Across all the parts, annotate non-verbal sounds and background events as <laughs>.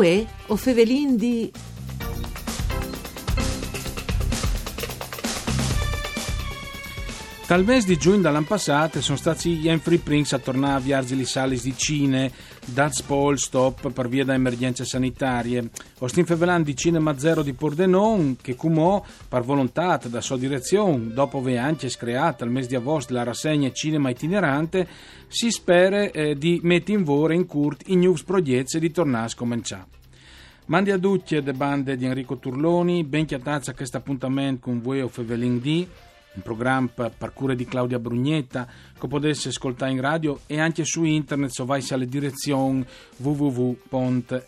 Uè, o fevelin di... Dal mese di giugno dall'anno passato sono stati gli Free Prince a tornare a viaggi li salis di Cine, dal Spol stop per via da emergenze sanitarie. Ostin Fevelan di Cinema Zero di Pordenon, che cumò per volontà da sua direzione, dopo aver anche screata al mese di agosto la rassegna Cinema itinerante, si spera eh, di mettere in vore in curt i news progetti di tornare a scominciare. Mandi a tutti le bande di Enrico Turloni, ben chiatazza questo appuntamento con voi o Fevelin di un programma per di Claudia Brugnetta che potesse ascoltare in radio e anche su internet se vai alle direzioni www.fvg.rai.it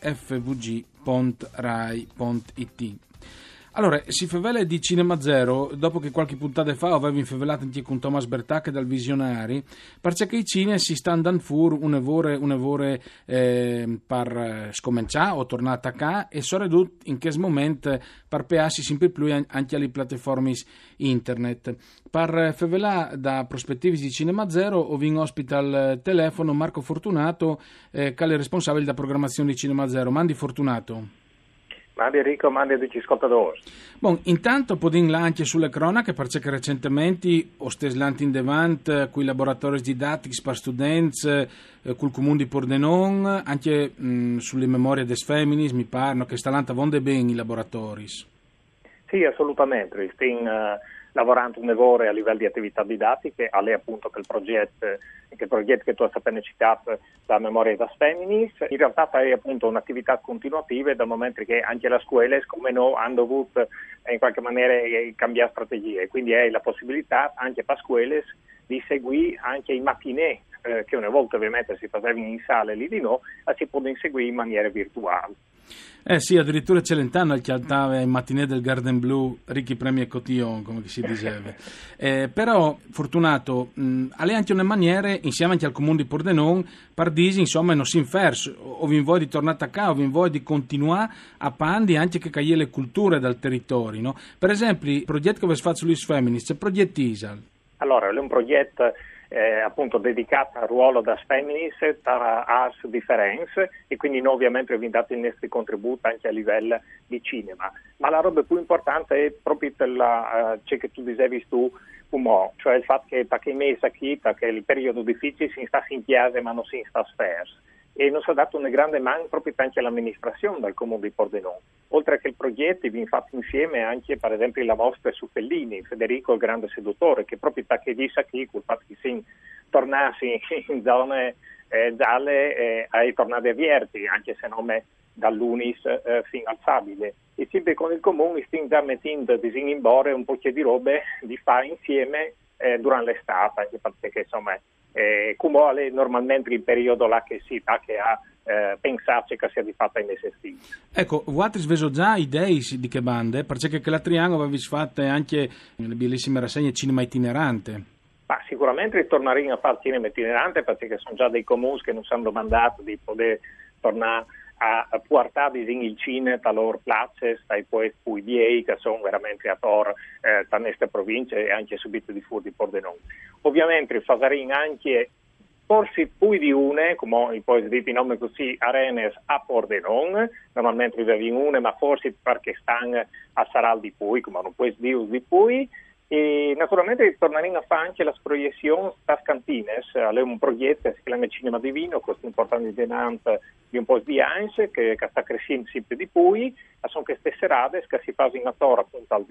allora, si fevele di Cinema Zero, dopo che qualche puntata fa avevo infevelato anche con Thomas Bertacche dal Visionari, perché i cine si stanno andando fuori un'evore, un'evore eh, per scominciare o tornare a casa e soprattutto in che momento per peassi sempre più anche alle piattaforme internet. Per fevelà da prospettivi di Cinema Zero ho in ospite al telefono Marco Fortunato, eh, che è responsabile della programmazione di Cinema Zero. Mandi Fortunato. Mandi Enrico, mandi a tutti gli ascoltatori. Bon, intanto podin anche sulle cronache perché recentemente ho steslato in devant eh, con i laboratori didattici per studenti eh, col comune di Pordenon, anche mh, sulle memorie des feminis mi pare che sta vonde bene i laboratori. Sì, assolutamente. Stiamo uh, lavorando un'evore a livello di attività didattiche, a lei appunto che il progetto, che, il progetto che tu hai appena citato, la memoria das feminis, in realtà è appunto un'attività continuativa dal momento che anche le scuole, come no, hanno dovuto in qualche maniera eh, cambiare strategie, quindi è la possibilità anche per le scuole di seguire anche i mattinè eh, che una volta ovviamente si facevano in sale lì di no, si possono seguire in maniera virtuale. Eh sì, addirittura Celentano al chialtava in mattinè del Garden Blue, ricchi premi e cotillon, come si diceva. <laughs> Eh, però, Fortunato, mh, alle anche una maniera, insieme anche al comune di Pordenon, Pardisi, insomma, non si inferso, o vi vuoi di tornare a casa, o vi vuoi di continuare a pandi anche che cagliere le culture dal territorio, no? Per esempio, il progetto che avete fatto sugli Feminist, c'è progetto ISAL. Allora, è un progetto eh, appunto dedicata al ruolo das feminis tra ars differenze e quindi noi ovviamente abbiamo dato il nostro contributo anche a livello di cinema. Ma la roba più importante è proprio la, uh, ciò che tu dicevi tu, Umò, cioè il fatto che perché i mesi qui, perché il periodo difficile si sta in chiesa ma non si sta sfers e non si è dato una grande mano proprio anche all'amministrazione del comune di Pordenone. Oltre che il progetto, vi fatto insieme anche per esempio la mostra su Fellini, Federico il grande seduttore, che proprio perché disse qui, col fatto che si tornassi <laughs> in zone eh, gialle eh, ai tornati avverti, anche se non è dall'Unis eh, fino al Sabile. E sempre con il comune stiamo già mettendo in bore un po' di robe di fare insieme eh, durante l'estate, anche perché insomma eh, come normalmente il periodo là che si ha che ha eh, pensarci che sia di fatto in esserci. Ecco, voi sveso già idee di che bande? Perché che la Triangolo avevi fatto anche nelle bellissime rassegne cinema itinerante. Ma sicuramente ritorneremo a fare cinema itinerante perché sono già dei comuni che non si hanno domandato di poter tornare a portare il cinema da loro piazze, dai poi Puidiei, che sono veramente a Tor, eh, da queste province e anche subito di fuori di Pordenone. Ovviamente faremo anche forse più di une, come poi si dice nome così, arenes a Pordenone, normalmente vive in une, ma forse perché stanno a Saral di Pui, come non puoi dire di Pui, e naturalmente torneremo a fare anche la proiezione das cantines, è un progetto che si chiama Cinema Divino, questo importante denante di un po' di anni che, che, sta crescendo sempre di più, sono queste serate che si fanno in attorno appunto al,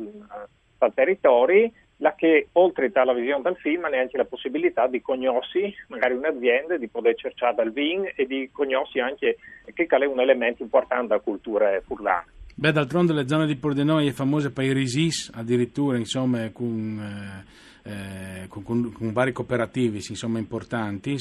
al territorio, la che oltre alla visione del film ha anche la possibilità di conoscere magari un'azienda, di poter cercare dal vin e di conoscere anche che è un elemento importante della cultura furlana. Beh, d'altronde le zone di Pordenone è famose risis, addirittura, insomma, con, eh, eh con, con, con vari cooperativi, insomma, importanti,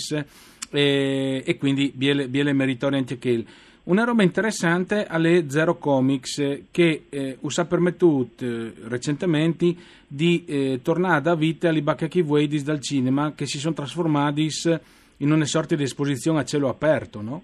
e, e, quindi biele, biele meritorie anche che una roba interessante alle Zero Comics che eh, ha permettuto eh, recentemente di eh, tornare da vita alle Baccachi Wadis dal cinema che si sono trasformati in una sorta di esposizione a cielo aperto, no?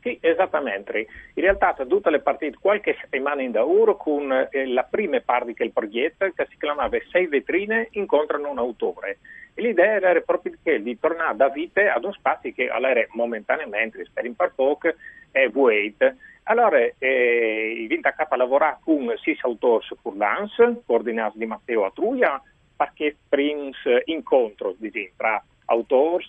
Sì, esattamente. In realtà tutte le partite qualche settimana in Dauro con eh, la prima parte del progetto che si chiamava Sei vetrine incontrano un autore. E l'idea era proprio di tornare da vite ad un spazio che allora momentaneamente, spero in par poco, è vuoto. Allora, eh, i vinta a lavorare con sei autori per l'ANS, coordinati di Matteo Atruia, perché primi incontri diciamo, tra autori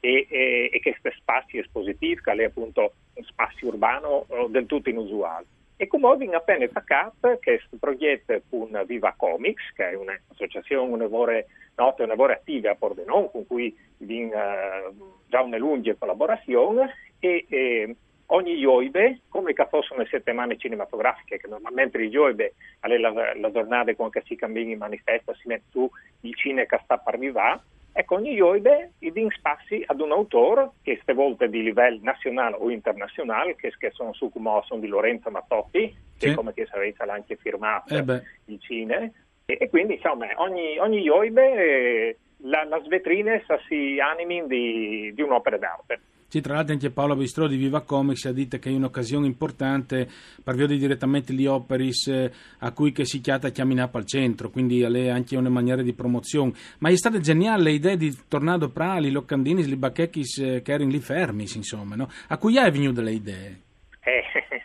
e, e, e questi spazi espositivi, che è appunto un spazio urbano eh, del tutto inusuale. E come ho appena attaccato questo progetto con Viva Comics, che è un'associazione, una lavoro nota, una lavoro attiva a Pordenone, con cui abbiamo uh, già una lunga collaborazione e, e ogni Ioibe, come che fossero le settimane cinematografiche, che normalmente il Ioibe è la, la giornata con cui si cammina in manifesta, si mette su il cinema che sta per arrivare, ecco, ogni Ioibe i spassi ad un autore, che queste volte di livello nazionale o internazionale, che, che sono su come sono di Lorenzo Mattotti, che sì. come che sapete l'ha anche firmato eh il cinema, e, e, quindi insomma ogni, ogni Ioibe... Eh, la, la svetrine si animi di, di un'opera d'arte. Sì, tra l'altro anche Paolo Bistro di Viva Comics ha detto che è un'occasione importante per vedere direttamente gli operis eh, a cui che si chiata chiaminapa al centro, quindi è anche una maniera di promozione. Ma è stata geniale l'idea di tornare a li locandini, li bacchecchis eh, che erano lì fermi, insomma, no? A cui è venuto delle idee? Eh,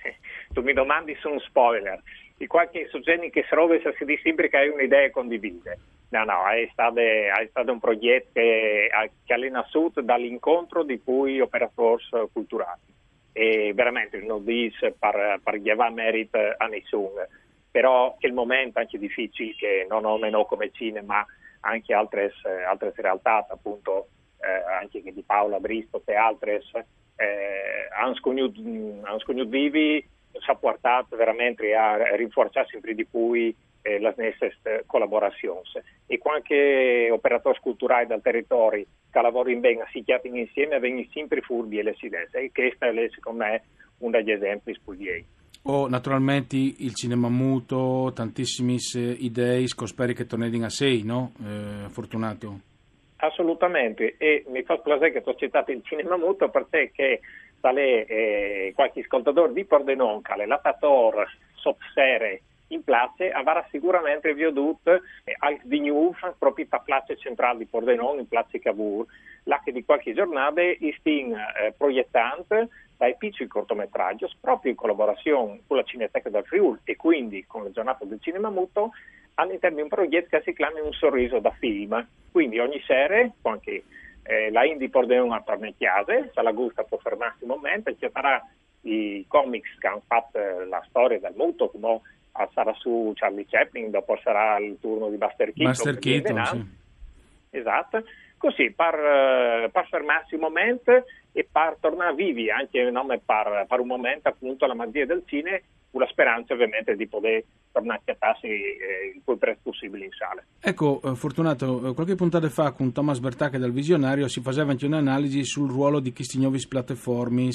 <laughs> tu mi domandi su un spoiler. Di qualche soggetto che si sempre che hai un'idea condivisa. No, no, è stato, è stato un progetto che, che è nasciuto dall'incontro di cui operatori culturali e veramente non dice per, per chiedere merito a nessuno, però è il momento anche difficile che non ho meno come cinema, ma anche altre, altre realtà, appunto eh, anche di Paola Bristo e altre, eh, hanno sconosciuto vivi, ci ha portato veramente a rinforzare sempre di più eh, le nostre collaborazioni. E qualche operatore culturale del territorio che lavorano bene, si chiamano insieme, vengono sempre furbi e le si E questo è, secondo me, uno degli esempi spugliei. O naturalmente il cinema muto, tantissime idee, spero che tornino a sei, no? Eh, fortunato? Assolutamente, e mi fa piacere che tu hai citato il cinema muto perché tale, eh, qualche ascoltatore di è l'attator soft-serie in place avrà sicuramente veduto eh, al di New proprio in place centrale di Pordenone, in place Cavour, là che di qualche giornata stin eh, proiettante dai piccoli cortometraggi, proprio in collaborazione con la Cineteca del Friuli e quindi con la giornata del cinema muto, all'interno di un progetto che si chiama Un sorriso da film. Quindi ogni sera, anche eh, la Indie Pordenone a Parnecchiase, se la gusta può fermarsi un momento, ci sarà i comics che hanno fatto la storia del muto, come sarà su Charlie Chaplin, dopo sarà il turno di Buster Keaton. Buster Keaton, sì. Esatto. Così, per, eh, per, fermarsi un momento e per tornare vivi, anche no, per, per, un momento appunto alla magia del cinema, con la speranza ovviamente di poter tornare a chiattarsi eh, il più presto possibile in sala. Ecco, eh, Fortunato, eh, qualche puntata fa con Thomas Bertacche dal Visionario si faceva anche un'analisi sul ruolo di questi nuovi platformi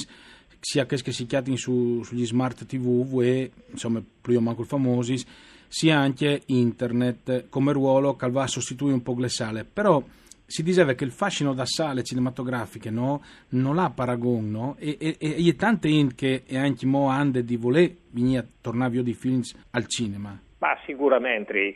sia che si su, sugli smart TV e insomma più o meno famosi sia anche internet come ruolo che va a sostituire un po' le sale però si diceva che il fascino da sale cinematografiche no, non ha paragone no? e, e, e, e tante in che anche mo ande di voler venire tornare di film al cinema ma sicuramente,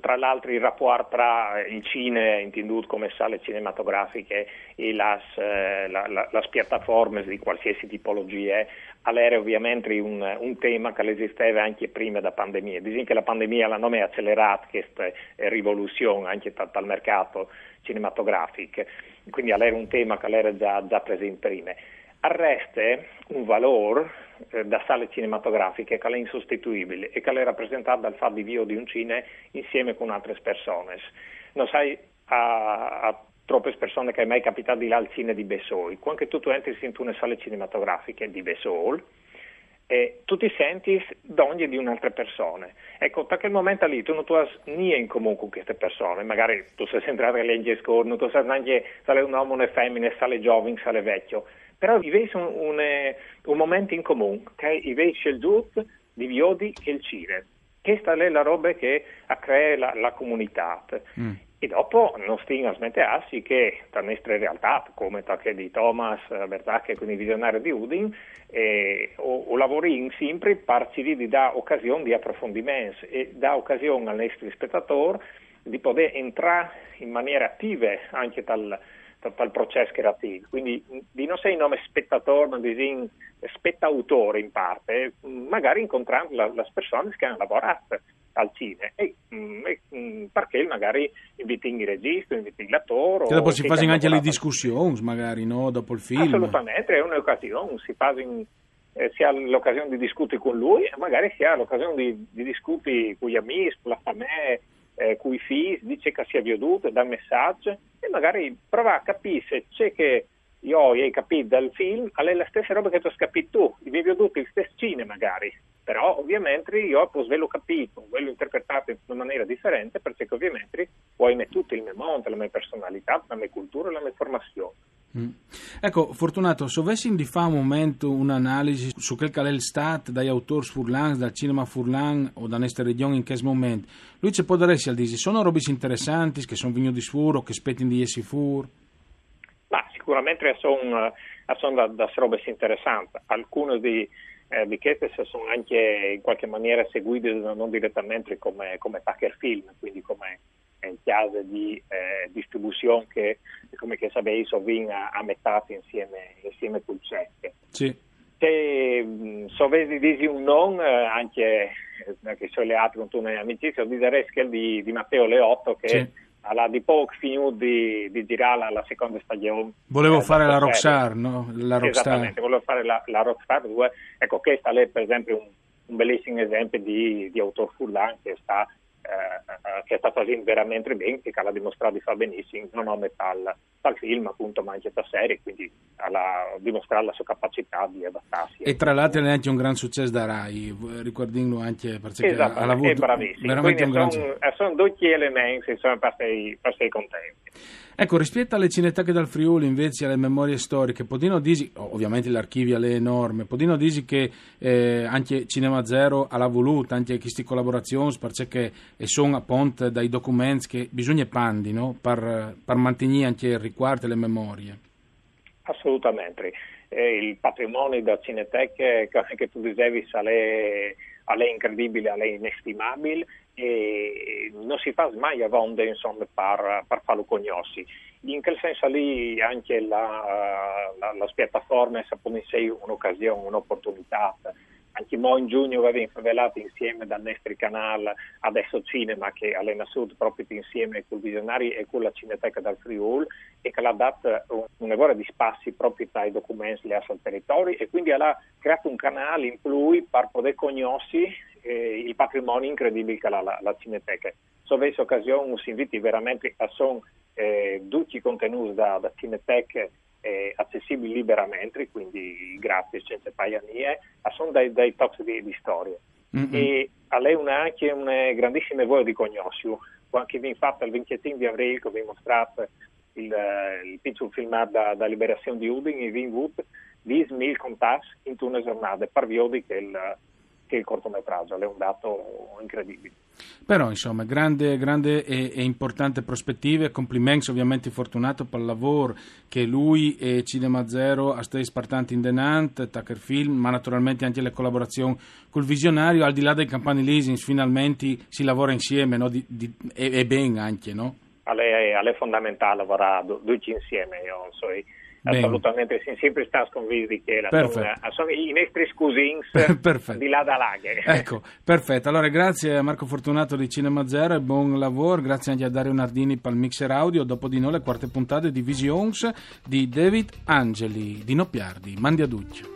tra l'altro il rapporto tra il cinema, intendute come sale cinematografiche, e le eh, piattaforme di qualsiasi tipologia, era ovviamente un, un, tema che esisteva anche prima della pandemia. Diciamo che la pandemia l'ha nome accelerato questa rivoluzione anche dal mercato cinematografico, quindi era un tema che era già, già presente prima. Arreste un valore eh, da sale cinematografiche che è insostituibile e che è rappresentata dal fatto di vio di un cine insieme con altre persone. Non sai a, a troppe persone che è mai capitato di là al cine di Bessol, quando tu, entri in una sala cinematografica di Bessol, e tu ti senti d'ogni di un'altra persona. Ecco, da quel momento lì tu non hai niente in comune con queste persone, magari tu sei entrato alle leggi scorse, non tu sai neanche se è un uomo una femmina, è giovane, è vecchio, però vi un, un, eh, un, momento in comune, che okay? scelto di Viodi e il Cire. Questa è la roba che crea la, la comunità. Mm. E dopo non stiamo a smettersi che tra nostre realtà, come quella di Thomas Bertacche con i visionari di Udin, eh, o, o lavoriamo sempre per di dare occasione di approfondimento e dare occasione ai nostri spettatori di poter entrare in maniera attiva anche dal il processo creativo. Quindi di non sei in nome spettatore, ma di spettautore in parte, magari incontrando le persone che hanno lavorato al cinema e, e perché magari inviti in regista, inviti in l'attore. Che dopo si fanno anche le discussioni, magari, no? Dopo il film. Assolutamente, è un'occasione, si fa eh, si ha l'occasione di discutere con lui e magari si ha l'occasione di, di discutere con gli amici, con la famiglia, eh, con i figli, dice che si è veduto, dà messaggio e magari prova a capire se c'è che io ho capito dal film, è la stessa roba che tu hai capito tu, vi hai veduto il stesso cinema magari, però ovviamente io ho svelo capito, ve l'ho interpretato in una maniera differente perché ovviamente vuoi mettere tutto il mio mondo, la mia personalità, la mia cultura, la mia formazione. Mm. Ecco, Fortunato, se avessi di fare un momento un'analisi su quel che è il stato dagli autori furlan, dal cinema furlan o da queste regioni in che momento, lui ci può dare al sono robe interessanti che sono venuti di sfuro, che aspettano di essi fur? Ma sicuramente sono, sono da, robe interessanti, alcune di, eh, di queste sono anche in qualche maniera seguite non direttamente come, come Tucker Film, quindi come in chiave di eh, distribuzione che, come che sapete, sono a, a metà insieme, insieme col CEC. Sì. Se so vedi un non, eh, anche eh, che sono le altre con una amicizia, direi che di, di Matteo Leotto che sì. Alla di poco finito di, di girare la, la, seconda stagione. Volevo eh, fare la Rockstar, no? La Rockstar. Esattamente, volevo fare la, la Rockstar 2. Ecco, questa è per esempio un, un bellissimo esempio di, di autor Furlan che sta eh, che è stata veramente bene, che l'ha dimostrato di fare benissimo, non a metà dal film appunto, ma anche da serie, quindi ha dimostrato la sua capacità di adattarsi. E tra l'altro è anche un gran successo da Rai, ricordiamo anche perché esatto, ha avuto veramente un gran successo. Sono due elementi insomma, per essere, per essere contenti. Ecco, rispetto alle cineteche dal Friuli, invece alle memorie storiche, Podino Disi, ovviamente l'archivio è enorme, Podino Disi che eh, anche Cinema Zero ha voluto, anche queste collaborazioni, perché sono appunto dai documenti che bisogna pandi, no? per, per mantenere anche il riguardo e le memorie. Assolutamente. Eh, il patrimonio da cineteche, che tu dicevi, è, è incredibile, è inestimabile e non si fa mai a vonde insomma, per, per farlo conosci. In quel senso lì anche la, la, la piattaforma è un'occasione, un'opportunità. Anche in giugno avevamo favelato insieme dal nostro canale Adesso Cinema che allena Sud proprio insieme con i visionari e con la Cineteca dal Friul e che l'ha dato un, lavoro di spassi proprio dai documenti le al territorio e quindi ha creato un canale in cui per poter conoscere eh, il patrimonio incredibile che ha la, la Cineteca. Se avessi occasione, si inviti veramente a son eh, tutti i contenuti da, da Cineteca eh, accessibili liberamente, quindi gratis, senza paganie, sono dai, dai top di, di storia. Mm-hmm. E a lei una, anche una grandissima voglia di conoscere. Vi infatti il 27 di aprile che vi mostrato il, il piccolo filmato da, da Liberazione di Udine, e vi invito 10.000 contatti in una giornata per via che il che il cortometraggio, è un dato incredibile. Però insomma, grande, grande e, e, importante prospettive, complimenti ovviamente Fortunato per il lavoro che lui e Cinema Zero a stati spartanti in Denant, Tucker Film, ma naturalmente anche le collaborazioni col visionario, al di là dei campani leasing, finalmente si lavora insieme no? di, di, e, e ben anche, no? È, fondamentale lavorare tutti insieme, io so, Bene. assolutamente siamo sempre stati convinti che la sono, sono i nostri scusins <laughs> di là da laghe. Ecco, perfetto. Allora grazie a Marco Fortunato di Cinema Zero e buon lavoro, grazie anche a Dario Nardini per il mixer audio, dopo di noi le quarte puntate di Visions di David Angeli di Noppiardi. Mandi a Duccio.